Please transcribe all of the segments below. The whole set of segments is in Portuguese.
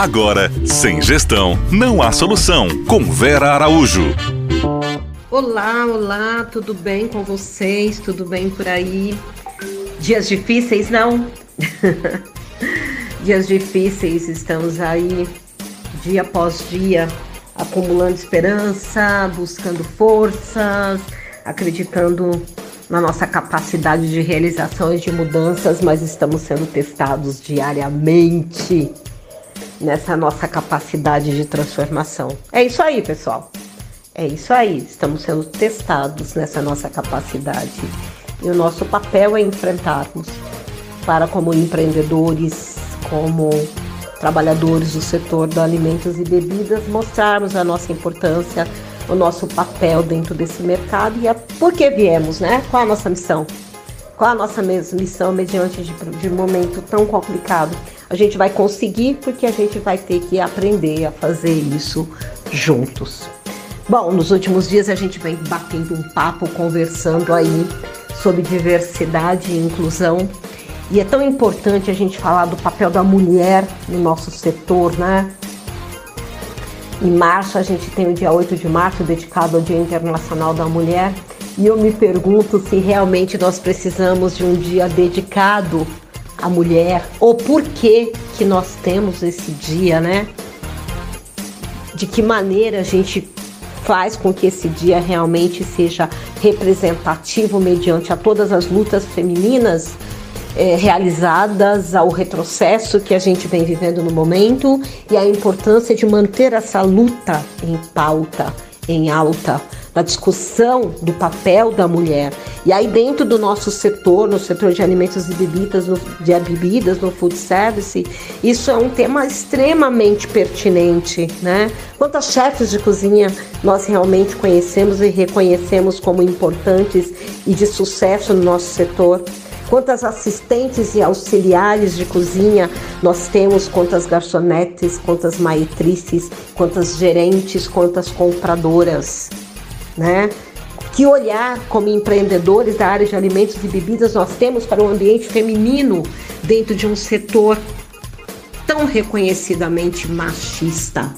Agora, sem gestão, não há solução. Com Vera Araújo. Olá, olá, tudo bem com vocês? Tudo bem por aí? Dias difíceis, não? Dias difíceis, estamos aí dia após dia acumulando esperança, buscando forças, acreditando na nossa capacidade de realização e de mudanças, mas estamos sendo testados diariamente nessa nossa capacidade de transformação. É isso aí, pessoal. É isso aí. Estamos sendo testados nessa nossa capacidade. E o nosso papel é enfrentarmos para como empreendedores, como trabalhadores do setor de alimentos e bebidas, mostrarmos a nossa importância, o nosso papel dentro desse mercado e a, por que viemos, né? Qual a nossa missão? Qual a nossa missão mediante de, de um momento tão complicado? A gente vai conseguir porque a gente vai ter que aprender a fazer isso juntos. Bom, nos últimos dias a gente vem batendo um papo, conversando aí sobre diversidade e inclusão. E é tão importante a gente falar do papel da mulher no nosso setor, né? Em março a gente tem o dia 8 de março dedicado ao Dia Internacional da Mulher. E eu me pergunto se realmente nós precisamos de um dia dedicado a mulher, ou por que que nós temos esse dia, né? De que maneira a gente faz com que esse dia realmente seja representativo mediante a todas as lutas femininas é, realizadas, ao retrocesso que a gente vem vivendo no momento e a importância de manter essa luta em pauta, em alta da discussão do papel da mulher. E aí dentro do nosso setor, no setor de alimentos e bebidas, no, de bebidas, no food service, isso é um tema extremamente pertinente, né? Quantas chefes de cozinha nós realmente conhecemos e reconhecemos como importantes e de sucesso no nosso setor? Quantas assistentes e auxiliares de cozinha nós temos, quantas garçonetes, quantas maitrices, quantas gerentes, quantas compradoras né? Que olhar como empreendedores da área de alimentos e bebidas nós temos para o ambiente feminino dentro de um setor tão reconhecidamente machista?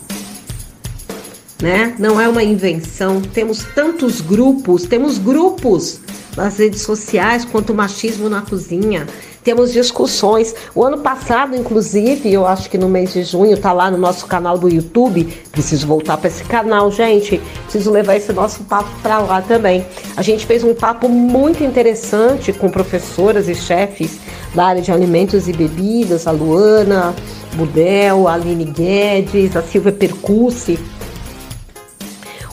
Né? Não é uma invenção. Temos tantos grupos, temos grupos nas redes sociais quanto o machismo na cozinha temos discussões. O ano passado, inclusive, eu acho que no mês de junho, tá lá no nosso canal do YouTube. Preciso voltar para esse canal, gente. Preciso levar esse nosso papo para lá também. A gente fez um papo muito interessante com professoras e chefes da área de alimentos e bebidas, a Luana Budel, a Aline Guedes, a Silvia Percussi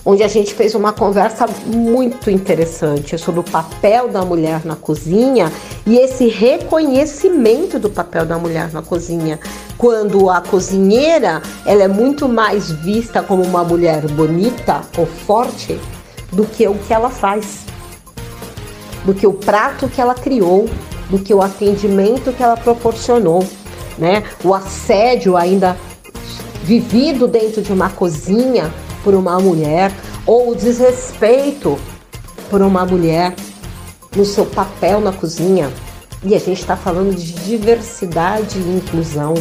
onde a gente fez uma conversa muito interessante sobre o papel da mulher na cozinha e esse reconhecimento do papel da mulher na cozinha. Quando a cozinheira ela é muito mais vista como uma mulher bonita ou forte do que o que ela faz, do que o prato que ela criou, do que o atendimento que ela proporcionou, né? O assédio ainda vivido dentro de uma cozinha por uma mulher ou o desrespeito por uma mulher no seu papel na cozinha. E a gente está falando de diversidade e inclusão.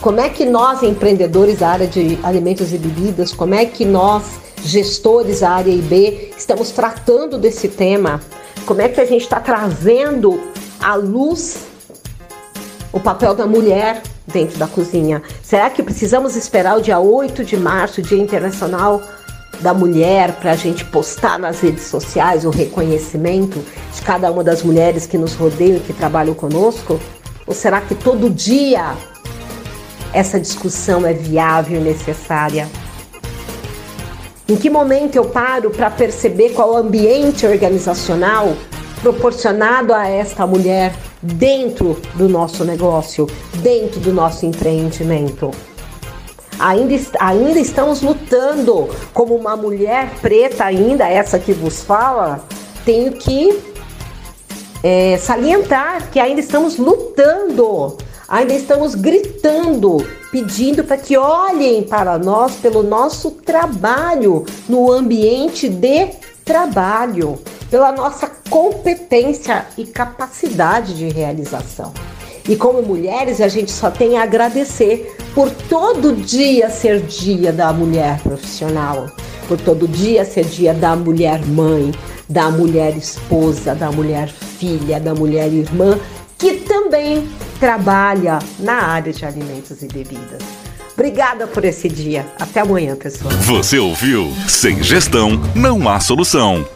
Como é que nós, empreendedores da área de alimentos e bebidas, como é que nós, gestores da área IB, estamos tratando desse tema? Como é que a gente está trazendo à luz o papel da mulher dentro da cozinha? Será que precisamos esperar o dia 8 de março, Dia Internacional da Mulher, para a gente postar nas redes sociais o reconhecimento de cada uma das mulheres que nos rodeiam e que trabalham conosco? Ou será que todo dia essa discussão é viável e necessária? Em que momento eu paro para perceber qual ambiente organizacional proporcionado a esta mulher dentro do nosso negócio, dentro do nosso empreendimento. Ainda, ainda estamos lutando. Como uma mulher preta ainda, essa que vos fala, tenho que é, salientar que ainda estamos lutando, ainda estamos gritando, pedindo para que olhem para nós pelo nosso trabalho no ambiente de trabalho pela nossa competência e capacidade de realização. E como mulheres, a gente só tem a agradecer por todo dia ser dia da mulher profissional, por todo dia ser dia da mulher mãe, da mulher esposa, da mulher filha, da mulher irmã, que também trabalha na área de alimentos e bebidas. Obrigada por esse dia. Até amanhã, pessoal. Você ouviu? Sem gestão, não há solução.